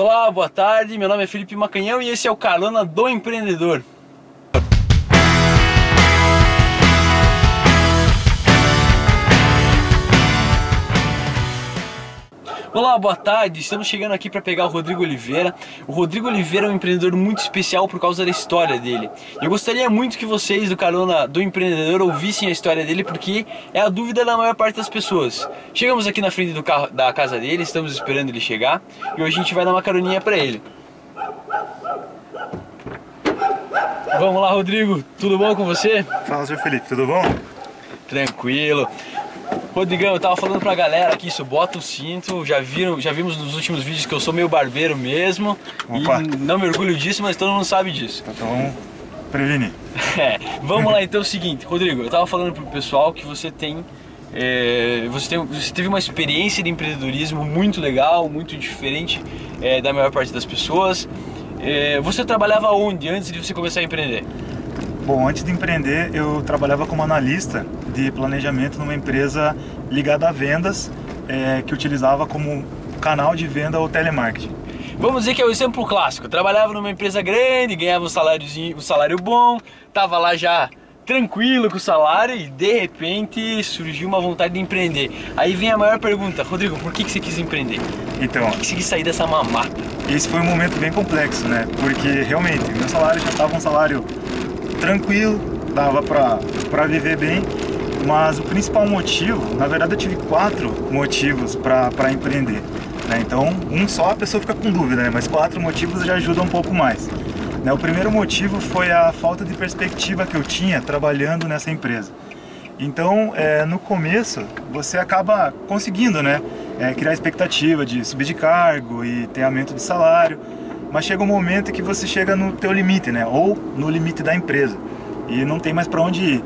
Olá, boa tarde. Meu nome é Felipe Macanhão e esse é o Carona do Empreendedor. Olá, boa tarde. Estamos chegando aqui para pegar o Rodrigo Oliveira. O Rodrigo Oliveira é um empreendedor muito especial por causa da história dele. Eu gostaria muito que vocês do Carona do Empreendedor ouvissem a história dele porque é a dúvida da maior parte das pessoas. Chegamos aqui na frente do carro, da casa dele, estamos esperando ele chegar e hoje a gente vai dar uma caroninha para ele. Vamos lá, Rodrigo. Tudo bom com você? Fala, seu Felipe, tudo bom? Tranquilo. Rodrigão, eu tava falando pra galera aqui isso, bota o cinto, já viram, já vimos nos últimos vídeos que eu sou meio barbeiro mesmo. Opa. E não me orgulho disso, mas todo mundo sabe disso. Então vamos prevenir. É, vamos lá então é o seguinte, Rodrigo, eu tava falando pro pessoal que você tem. é, você, tem, você teve uma experiência de empreendedorismo muito legal, muito diferente é, da maior parte das pessoas. É, você trabalhava onde antes de você começar a empreender? Bom, antes de empreender, eu trabalhava como analista de planejamento numa empresa ligada a vendas, é, que utilizava como canal de venda o telemarketing. Vamos dizer que é o exemplo clássico. Trabalhava numa empresa grande, ganhava um saláriozinho, um salário bom, tava lá já tranquilo com o salário e de repente surgiu uma vontade de empreender. Aí vem a maior pergunta, Rodrigo, por que, que você quis empreender? Então, Por que você quis sair dessa mamata? esse foi um momento bem complexo, né? Porque realmente, meu salário já estava um salário tranquilo, dava pra viver bem, mas o principal motivo, na verdade eu tive quatro motivos pra empreender. Né? Então, um só a pessoa fica com dúvida, né? mas quatro motivos já ajudam um pouco mais. Né? O primeiro motivo foi a falta de perspectiva que eu tinha trabalhando nessa empresa. Então, é, no começo, você acaba conseguindo, né? É, criar expectativa de subir de cargo e ter aumento de salário, mas chega um momento que você chega no teu limite, né? Ou no limite da empresa e não tem mais para onde ir.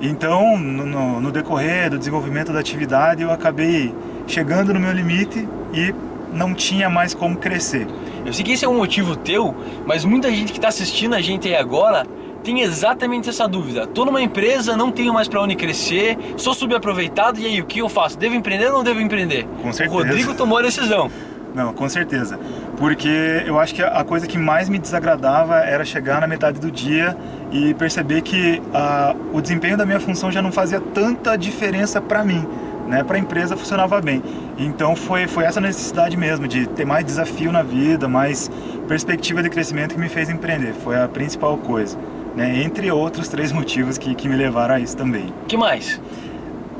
Então, no, no, no decorrer do desenvolvimento da atividade, eu acabei chegando no meu limite e não tinha mais como crescer. Eu sei que esse é um motivo teu, mas muita gente que está assistindo a gente aí agora tem exatamente essa dúvida. Tô numa empresa, não tenho mais para onde crescer, sou subaproveitado e aí o que eu faço? Devo empreender ou não devo empreender? Com certeza. O Rodrigo tomou a decisão. Não, com certeza. Porque eu acho que a coisa que mais me desagradava era chegar na metade do dia e perceber que ah, o desempenho da minha função já não fazia tanta diferença para mim. Né, para a empresa funcionava bem. Então foi, foi essa necessidade mesmo de ter mais desafio na vida, mais perspectiva de crescimento que me fez empreender. Foi a principal coisa. Né, entre outros três motivos que, que me levaram a isso também. que mais?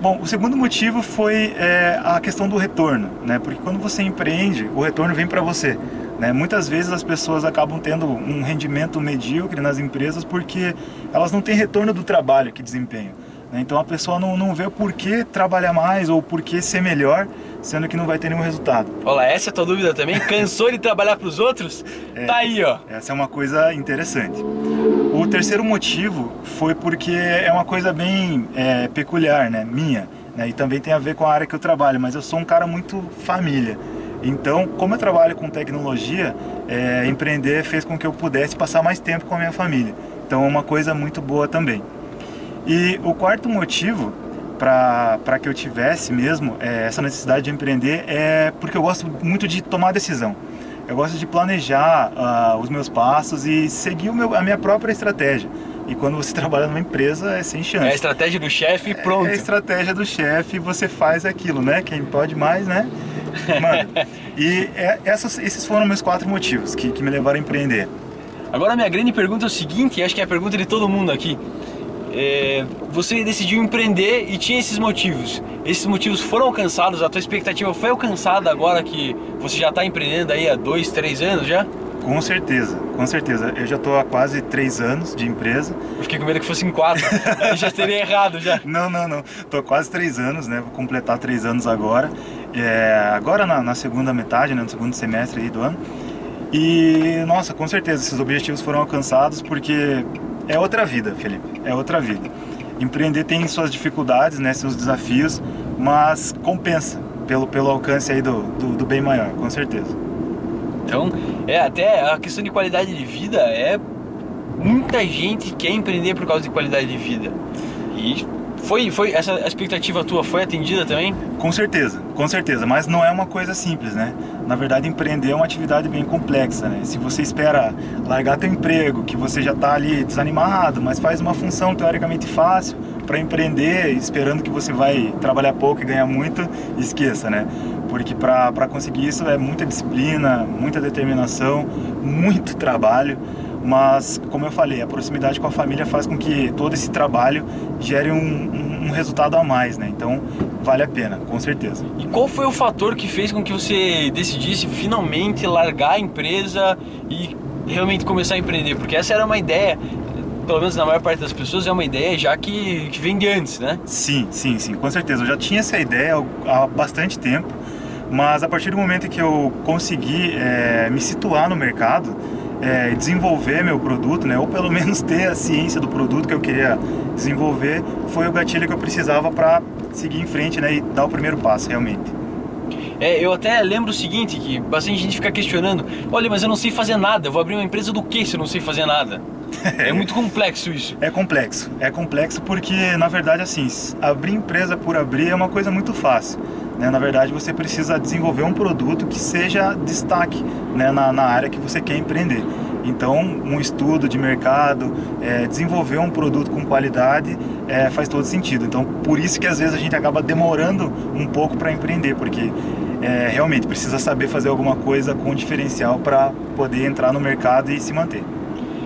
Bom, o segundo motivo foi é, a questão do retorno, né? Porque quando você empreende, o retorno vem para você. Né? Muitas vezes as pessoas acabam tendo um rendimento medíocre nas empresas porque elas não têm retorno do trabalho que desempenham. Né? Então a pessoa não, não vê o porquê trabalhar mais ou porquê ser melhor, sendo que não vai ter nenhum resultado. Olha, essa é a tua dúvida também? Cansou de trabalhar para os outros? É. Tá aí, ó. Essa é uma coisa interessante. O terceiro motivo foi porque é uma coisa bem é, peculiar, né, minha, né, e também tem a ver com a área que eu trabalho, mas eu sou um cara muito família. Então, como eu trabalho com tecnologia, é, empreender fez com que eu pudesse passar mais tempo com a minha família. Então, é uma coisa muito boa também. E o quarto motivo para que eu tivesse mesmo é, essa necessidade de empreender é porque eu gosto muito de tomar decisão. Eu gosto de planejar uh, os meus passos e seguir meu, a minha própria estratégia. E quando você trabalha numa empresa é sem chance. É a estratégia do chefe e pronto. É a estratégia do chefe, você faz aquilo, né? Quem pode mais, né? Mano, e é, essas, esses foram meus quatro motivos que, que me levaram a empreender. Agora a minha grande pergunta é o seguinte, e acho que é a pergunta de todo mundo aqui. É, você decidiu empreender e tinha esses motivos. Esses motivos foram alcançados? A tua expectativa foi alcançada agora que você já está empreendendo aí há dois, três anos já? Com certeza, com certeza. Eu já estou há quase três anos de empresa. Eu fiquei com medo que fossem quatro. aí já teria errado já. Não, não, não. Estou quase três anos, né? Vou completar três anos agora. É, agora na, na, segunda metade, né? no segundo semestre aí do ano. E, nossa, com certeza, esses objetivos foram alcançados porque é outra vida, Felipe. É outra vida. Empreender tem suas dificuldades, né? Seus desafios, mas compensa pelo, pelo alcance aí do, do, do bem maior, com certeza. Então, é até a questão de qualidade de vida é muita gente quer empreender por causa de qualidade de vida. E Foi, foi essa expectativa tua foi atendida também? Com certeza, com certeza, mas não é uma coisa simples, né? Na verdade, empreender é uma atividade bem complexa, né? Se você espera largar teu emprego, que você já está ali desanimado, mas faz uma função teoricamente fácil para empreender, esperando que você vai trabalhar pouco e ganhar muito, esqueça, né? Porque para conseguir isso é muita disciplina, muita determinação, muito trabalho mas como eu falei, a proximidade com a família faz com que todo esse trabalho gere um, um, um, resultado a mais, né? Então vale a pena, com certeza. E qual foi o fator que fez com que você decidisse finalmente largar a empresa e realmente começar a empreender? Porque essa era uma ideia pelo menos na maior parte das pessoas, é uma ideia já que, que vem de antes, né? Sim, sim, sim, com certeza. Eu já tinha essa ideia há bastante tempo, mas a partir do momento que eu consegui é, me situar no mercado, é, desenvolver meu produto, né, ou pelo menos ter a ciência do produto que eu queria desenvolver, foi o gatilho que eu precisava para seguir em frente né, e dar o primeiro passo realmente. É, eu até lembro o seguinte, que bastante gente fica questionando, olha, mas eu não sei fazer nada, eu vou abrir uma empresa do que se eu não sei fazer nada? É muito complexo isso. É complexo, é complexo porque, na verdade, assim, abrir empresa por abrir é uma coisa muito fácil. Né? Na verdade, você precisa desenvolver um produto que seja destaque né? na, na área que você quer empreender. Então, um estudo de mercado, é, desenvolver um produto com qualidade é, faz todo sentido. Então, por isso que às vezes a gente acaba demorando um pouco para empreender, porque é, realmente precisa saber fazer alguma coisa com diferencial para poder entrar no mercado e se manter.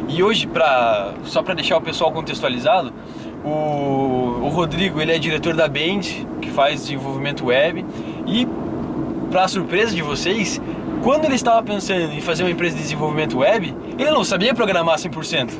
E hoje, pra, só para deixar o pessoal contextualizado, o, o Rodrigo ele é diretor da que faz desenvolvimento web, e para surpresa de vocês, quando ele estava pensando em fazer uma empresa de desenvolvimento web, ele não sabia programar 100%.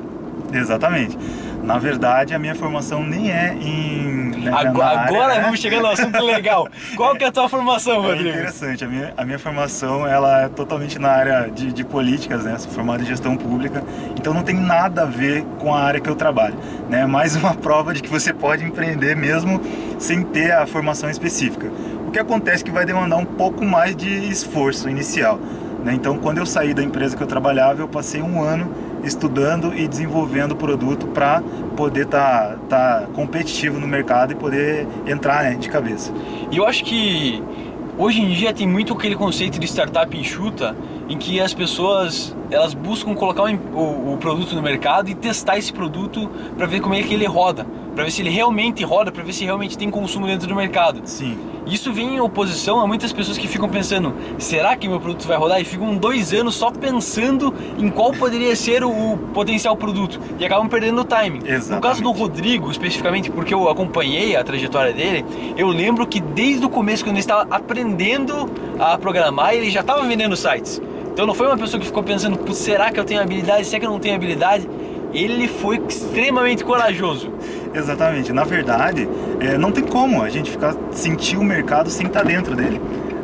Exatamente. Na verdade, a minha formação nem é em. Né, agora, agora né? vamos chegar no assunto legal. Qual que é a tua formação, é Rodrigo? É interessante. A minha, a minha formação ela é totalmente na área de, de políticas, né? Sou formado em gestão pública. Então não tem nada a ver com a área que eu trabalho. Né? Mais uma prova de que você pode empreender mesmo sem ter a formação específica. O que acontece é que vai demandar um pouco mais de esforço inicial. Né? Então, quando eu saí da empresa que eu trabalhava, eu passei um ano estudando e desenvolvendo o produto para poder estar tá, tá competitivo no mercado e poder entrar né, de cabeça. E eu acho que hoje em dia tem muito aquele conceito de startup enxuta em que as pessoas elas buscam colocar o, o, o produto no mercado e testar esse produto para ver como é que ele roda, para ver se ele realmente roda, para ver se realmente tem consumo dentro do mercado. Sim. Isso vem em oposição a muitas pessoas que ficam pensando, será que meu produto vai rodar? E ficam dois anos só pensando em qual poderia ser o potencial produto e acabam perdendo o timing. Exatamente. No caso do Rodrigo, especificamente porque eu acompanhei a trajetória dele, eu lembro que desde o começo, quando ele estava aprendendo a programar, ele já estava vendendo sites. Então não foi uma pessoa que ficou pensando, será que eu tenho habilidade, será que eu não tenho habilidade? Ele foi extremamente corajoso. Exatamente. Na verdade, é, não tem como a gente ficar sentir o mercado sem estar dentro dele.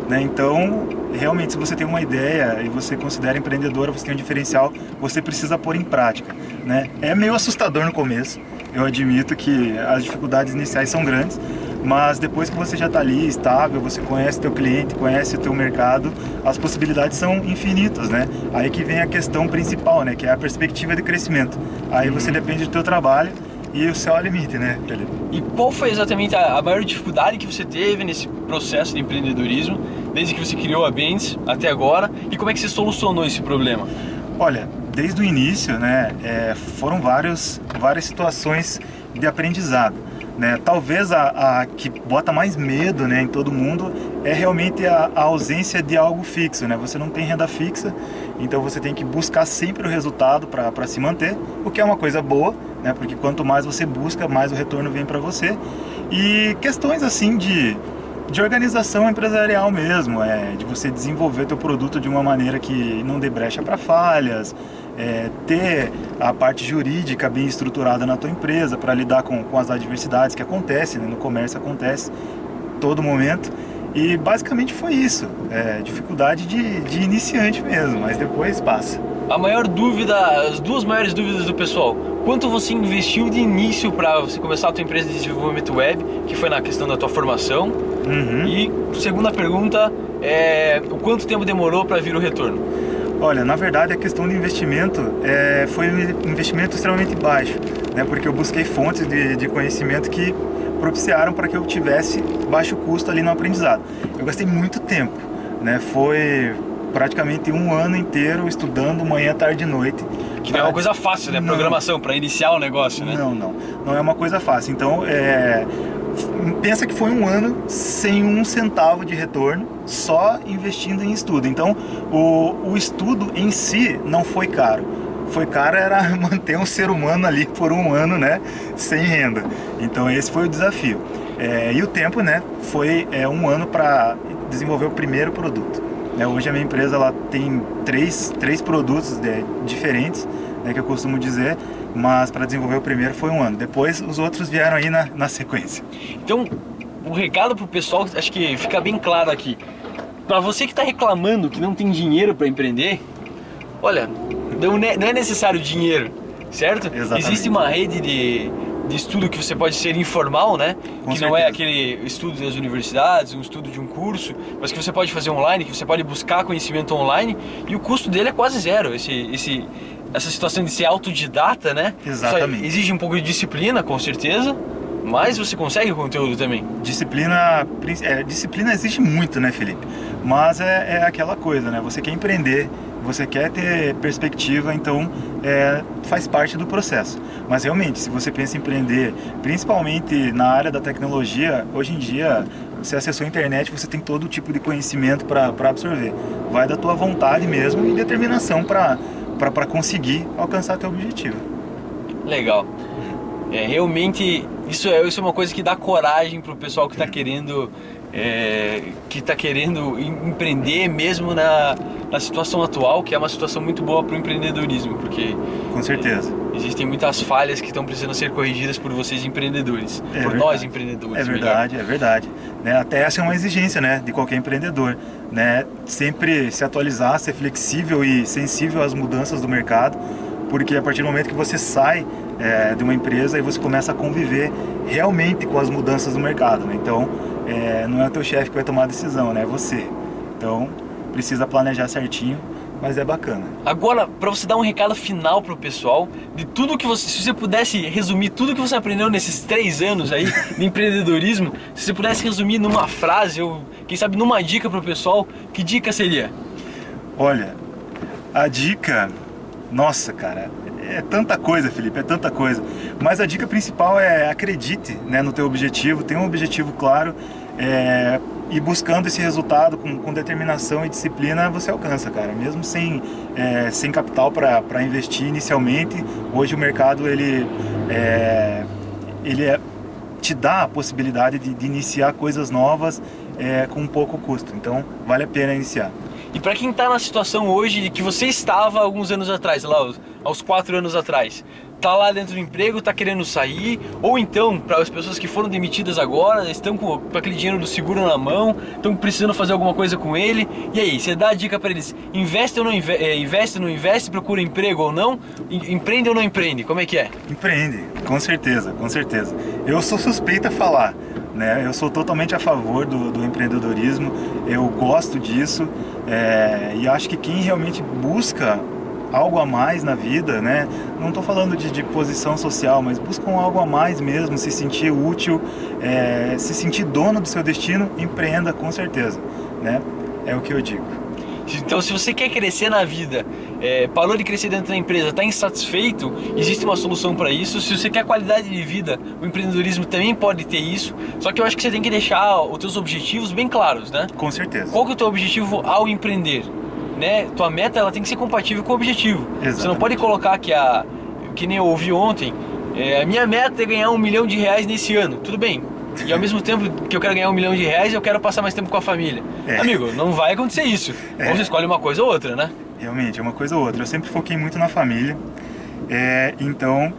Né? Então, realmente, se você tem uma ideia e você considera empreendedora, você tem um diferencial, você precisa pôr em prática. Né? É meio assustador no começo. Eu admito que as dificuldades iniciais são grandes, mas depois que você já está ali estável, você conhece teu cliente, conhece o teu mercado, as possibilidades são infinitas, né? Aí que vem a questão principal, né? Que é a perspectiva de crescimento. Aí você depende do teu trabalho e o céu é o limite, né, Felipe? E qual foi exatamente a, maior dificuldade que você teve nesse processo de empreendedorismo, desde que você criou a Benz até agora, e como é que você solucionou esse problema? Olha, desde o início, né, é, foram vários, várias situações de aprendizado. Né? Talvez a, a, que bota mais medo né, em todo mundo é realmente a, a, ausência de algo fixo. Né? Você não tem renda fixa, então você tem que buscar sempre o resultado para se manter, o que é uma coisa boa, né? porque quanto mais você busca, mais o retorno vem para você. E questões assim de, de organização empresarial mesmo, é, de você desenvolver teu produto de uma maneira que não dê brecha para falhas, é, ter a parte jurídica bem estruturada na tua empresa para lidar com, com as adversidades que acontecem, né? no comércio acontece todo momento. E basicamente foi isso, é, dificuldade de, de iniciante mesmo, mas depois passa. A maior dúvida, as duas maiores dúvidas do pessoal, quanto você investiu de início para você começar a tua empresa de desenvolvimento web, que foi na questão da tua formação, uhum. e segunda pergunta é o quanto tempo demorou para vir o retorno? Olha, na verdade a questão de investimento é, foi um investimento extremamente baixo, né? porque eu busquei fontes de, de conhecimento que propiciaram para que eu tivesse baixo custo ali no aprendizado. Eu gastei muito tempo, né? Foi praticamente um ano inteiro estudando manhã, tarde e noite. Que não é uma coisa fácil, né? Não. Programação, para iniciar o negócio, né? Não, não. Não é uma coisa fácil. Então, é, pensa que foi um ano sem um centavo de retorno, só investindo em estudo. Então, o, o estudo em si não foi caro. Foi caro era manter um ser humano ali por um ano, né, sem renda. Então, esse foi o desafio. É, e o tempo, né, foi é, um ano para desenvolver o primeiro produto. Né, hoje a minha empresa ela tem três, três produtos né, diferentes, né, que eu costumo dizer, mas para desenvolver o primeiro foi um ano. Depois os outros vieram aí na, na sequência. Então, o recado pro pessoal, acho que fica bem claro aqui. Para você que está reclamando que não tem dinheiro para empreender, olha, não é não é necessário dinheiro, certo? Exatamente. Existe uma rede de, de estudo que você pode ser informal, né? Com que não é aquele estudo das universidades, um estudo de um curso, mas que você pode fazer online, que você pode buscar conhecimento online e o custo dele é quase zero. Esse, esse, essa situação de ser autodidata, né? Exatamente. Só exige um pouco de disciplina, com certeza, mas você consegue o conteúdo também. Disciplina, é, disciplina existe muito, né, Felipe? Mas é, é aquela coisa, né? Você quer empreender, você quer ter perspectiva, então é, faz parte do processo. Mas realmente, se você pensa em empreender, principalmente na área da tecnologia, hoje em dia você acessou a internet, você tem todo tipo de conhecimento para absorver. Vai da tua vontade mesmo e determinação para conseguir alcançar teu objetivo. Legal. É, realmente, isso é, isso é uma coisa que dá coragem pro pessoal que está querendo, é, que tá querendo em- empreender mesmo na, na situação atual, que é uma situação muito boa para o empreendedorismo, porque Com certeza. existem muitas falhas que estão precisando ser corrigidas por vocês empreendedores, É por verdade. nós empreendedores. É melhor. verdade, é verdade. Né? Até essa é uma exigência né, de qualquer empreendedor. Né? Sempre se atualizar, ser flexível e sensível às mudanças do mercado, porque a partir do momento que você sai é, de uma empresa e você começa a conviver realmente com as mudanças do mercado. Né? Então, é, não é o teu chefe que vai tomar a decisão, né? é você. Então, precisa planejar certinho, mas é bacana. Agora, para você dar um recado final pro pessoal de tudo que você, se você pudesse resumir tudo que você aprendeu nesses três anos aí de empreendedorismo, se você pudesse resumir numa frase ou quem sabe numa dica pro pessoal, que dica seria? Olha, a dica, nossa, cara, é tanta coisa, Felipe, é tanta coisa. Mas a dica principal é acredite né, no teu objetivo, tenha um objetivo claro é, e buscando esse resultado com, com determinação e disciplina você alcança, cara. Mesmo sem, é, sem capital para investir inicialmente, hoje o mercado ele é, ele é, te dá a possibilidade de, de iniciar coisas novas é, com pouco custo. Então vale a pena iniciar. E para quem tá na situação hoje que você estava alguns anos atrás, lá, aos- quatro anos atrás, tá lá dentro do emprego, tá querendo sair, ou então para as pessoas que foram demitidas agora, estão com, aquele dinheiro do seguro na mão, estão precisando fazer alguma coisa com ele, e aí, você dá a dica para eles, investe ou não eh, investe, ou não investe, procura emprego ou não, Em- empreende ou não empreende, como é que é? Empreende, com certeza, com certeza. Eu sou suspeita a falar, né? Eu sou totalmente a favor do, do empreendedorismo, eu gosto disso é, e acho que quem realmente busca algo a mais na vida, né? Não estou falando de, de posição social, mas buscam algo a mais mesmo, se sentir útil, é, se sentir dono do seu destino, empreenda com certeza, né? É o que eu digo. Então, se você quer crescer na vida, é, parou de crescer dentro da empresa, está insatisfeito, existe uma solução para isso. Se você quer qualidade de vida, o empreendedorismo também pode ter isso. Só que eu acho que você tem que deixar os teus objetivos bem claros, né? Com certeza. Qual que é o teu objetivo ao empreender? Né? Tua meta ela tem que ser compatível com o objetivo. Você não Exatamente. pode colocar que a que nem eu ouvi ontem, é, a minha meta é ganhar um milhão de reais nesse ano. Tudo bem. E ao mesmo tempo que eu quero ganhar um milhão de reais, eu quero passar mais tempo com a família. É. Amigo, não vai acontecer isso. É. Ou você escolhe uma coisa ou outra, né? Realmente, é uma coisa ou outra. Eu sempre foquei muito na família, é, então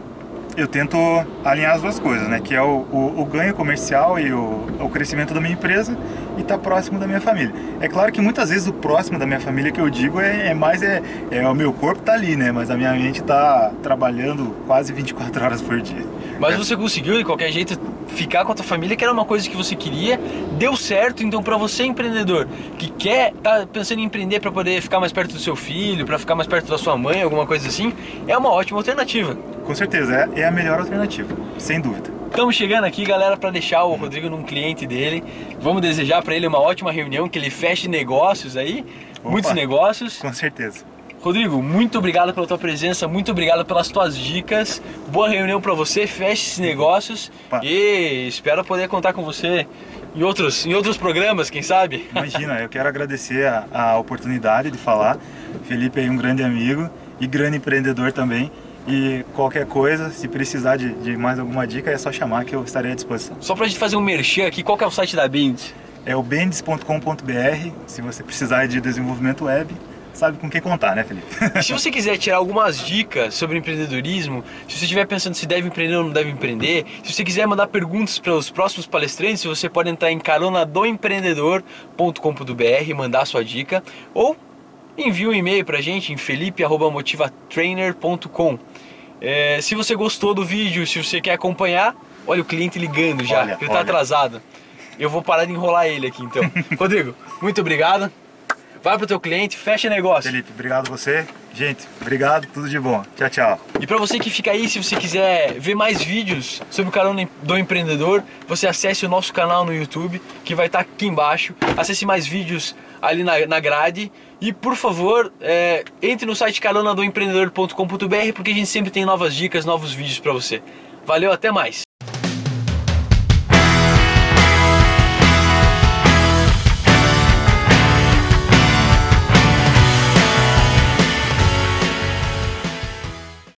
eu tento alinhar as duas coisas, né? Que é o, o- o ganho comercial e o, o crescimento da minha empresa e estar próximo da minha família. É claro que muitas vezes o próximo da minha família que eu digo é, é mais é, é o meu corpo tá ali, né? Mas a minha mente tá trabalhando quase 24 horas por dia. Mas você conseguiu de qualquer jeito ficar com a tua família, que era uma coisa que você queria, deu certo. Então, para você empreendedor que quer tá pensando em empreender para poder ficar mais perto do seu filho, para ficar mais perto da sua mãe, alguma coisa assim, é uma ótima alternativa. Com certeza, é, é a melhor alternativa, sem dúvida. Estamos chegando aqui, galera, para deixar o Rodrigo num cliente dele. Vamos desejar para ele uma ótima reunião, que ele feche negócios aí, Opa. muitos negócios. Com certeza. Rodrigo, muito obrigado pela tua presença, muito obrigado pelas tuas dicas. Boa reunião para você, feche esses negócios Opa. e espero poder contar com você em outros, em outros programas, quem sabe? Imagina, eu quero agradecer a, a oportunidade de falar. Felipe é um grande amigo e grande empreendedor também. E qualquer coisa, se precisar de, de mais alguma dica, é só chamar que eu estarei à disposição. Só pra gente fazer um merchan aqui, qual que é o site da Bend? É o bendes.com.br. Se você precisar de desenvolvimento web, sabe com quem contar, né, Felipe? E se você quiser tirar algumas dicas sobre empreendedorismo, se você estiver pensando se deve empreender ou não deve empreender, se você quiser mandar perguntas para os próximos palestrantes, você pode entrar em caronadoempreendedor.com.br e mandar sua dica, ou envie um e-mail para a gente em felipe.motivatrainer.com. É, se você gostou do vídeo, se você quer acompanhar, olha o cliente ligando já, Olha, ele está olha. atrasado. Eu vou parar de enrolar ele aqui então. Rodrigo, muito obrigado. Vai pro teu cliente, fecha negócio. Felipe, obrigado você. Gente, obrigado, tudo de bom. Tchau, tchau. E para você que fica aí, se você quiser ver mais vídeos sobre o canal do empreendedor, você acesse o nosso canal no YouTube, que vai estar aqui embaixo. Acesse mais vídeos ali na, na grade. E por favor, é, entre no site caronadoempreendedor.com.br porque a gente sempre tem novas dicas, novos vídeos para você. Valeu, até mais!